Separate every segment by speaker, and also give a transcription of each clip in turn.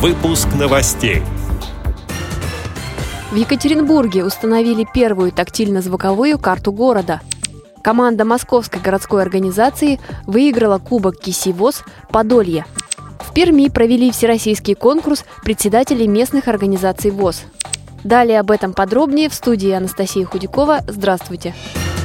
Speaker 1: Выпуск новостей.
Speaker 2: В Екатеринбурге установили первую тактильно-звуковую карту города. Команда Московской городской организации выиграла Кубок Кисивоз «Подолье». В Перми провели всероссийский конкурс председателей местных организаций ВОЗ. Далее об этом подробнее в студии Анастасия Худякова. Здравствуйте! Здравствуйте!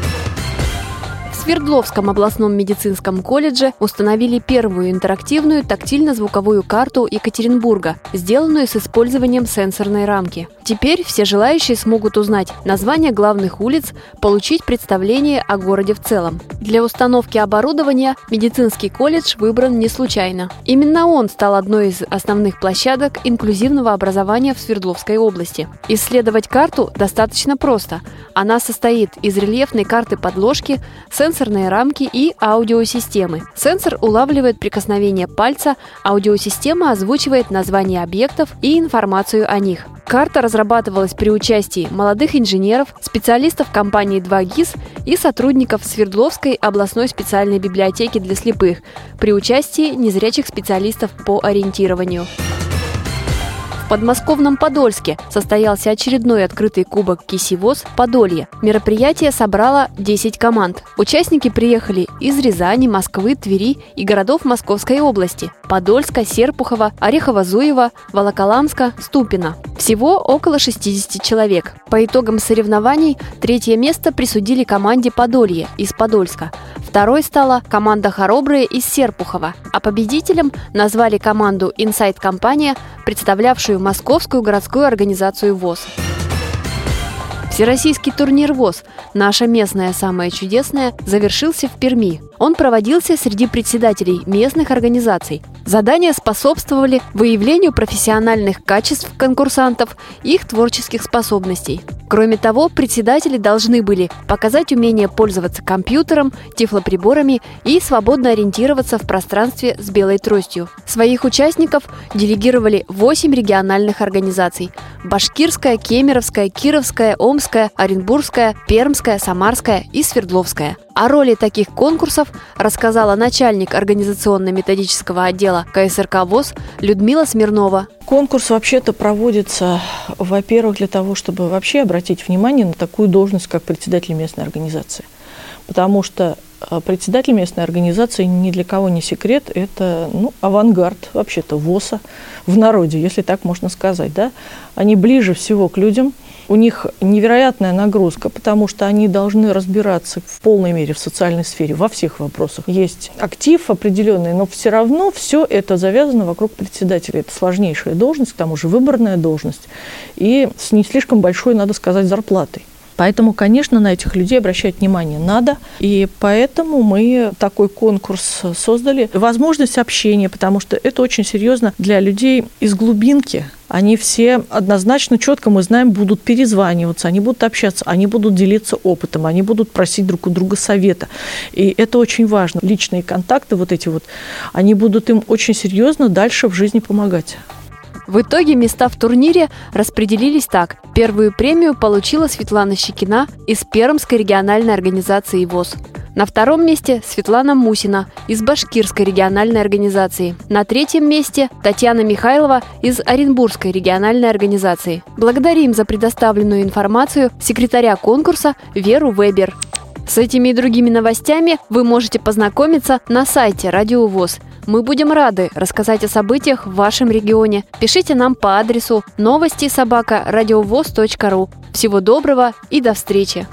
Speaker 2: Свердловском областном медицинском колледже установили первую интерактивную тактильно-звуковую карту Екатеринбурга, сделанную с использованием сенсорной рамки. Теперь все желающие смогут узнать название главных улиц, получить представление о городе в целом. Для установки оборудования медицинский колледж выбран не случайно. Именно он стал одной из основных площадок инклюзивного образования в Свердловской области. Исследовать карту достаточно просто. Она состоит из рельефной карты подложки, сенсорной сенсорные рамки и аудиосистемы. Сенсор улавливает прикосновение пальца, аудиосистема озвучивает название объектов и информацию о них. Карта разрабатывалась при участии молодых инженеров, специалистов компании 2GIS и сотрудников Свердловской областной специальной библиотеки для слепых при участии незрячих специалистов по ориентированию. Подмосковном Подольске состоялся очередной открытый кубок Кисивоз «Подолье». Мероприятие собрало 10 команд. Участники приехали из Рязани, Москвы, Твери и городов Московской области – Подольска, Серпухова, Орехово-Зуева, Волоколамска, Ступина. Всего около 60 человек. По итогам соревнований третье место присудили команде «Подолье» из Подольска. Второй стала команда «Хоробрые» из Серпухова, а победителем назвали команду «Инсайт Компания», представлявшую Московскую городскую организацию ВОЗ. Всероссийский турнир ВОЗ «Наша местная самая чудесная» завершился в Перми. Он проводился среди председателей местных организаций. Задания способствовали выявлению профессиональных качеств конкурсантов и их творческих способностей. Кроме того, председатели должны были показать умение пользоваться компьютером, тифлоприборами и свободно ориентироваться в пространстве с белой тростью. Своих участников делегировали 8 региональных организаций – Башкирская, Кемеровская, Кировская, Омская, Оренбургская, Пермская, Самарская и Свердловская. О роли таких конкурсов рассказала начальник организационно-методического отдела КСРК ВОЗ Людмила Смирнова.
Speaker 3: Конкурс вообще-то проводится, во-первых, для того, чтобы вообще обратить внимание на такую должность, как председатель местной организации. Потому что э, председатель местной организации ни для кого не секрет, это ну, авангард вообще-то ВОСа в народе, если так можно сказать. Да? Они ближе всего к людям – у них невероятная нагрузка, потому что они должны разбираться в полной мере в социальной сфере, во всех вопросах. Есть актив определенный, но все равно все это завязано вокруг председателя. Это сложнейшая должность, к тому же выборная должность, и с не слишком большой, надо сказать, зарплатой. Поэтому, конечно, на этих людей обращать внимание надо. И поэтому мы такой конкурс создали. Возможность общения, потому что это очень серьезно для людей из глубинки. Они все однозначно, четко, мы знаем, будут перезваниваться, они будут общаться, они будут делиться опытом, они будут просить друг у друга совета. И это очень важно. Личные контакты вот эти вот, они будут им очень серьезно дальше в жизни помогать.
Speaker 2: В итоге места в турнире распределились так. Первую премию получила Светлана Щекина из Пермской региональной организации ВОЗ. На втором месте Светлана Мусина из Башкирской региональной организации. На третьем месте Татьяна Михайлова из Оренбургской региональной организации. Благодарим за предоставленную информацию секретаря конкурса Веру Вебер. С этими и другими новостями вы можете познакомиться на сайте Радио ВОЗ – мы будем рады рассказать о событиях в вашем регионе. Пишите нам по адресу новости собака ру. Всего доброго и до встречи!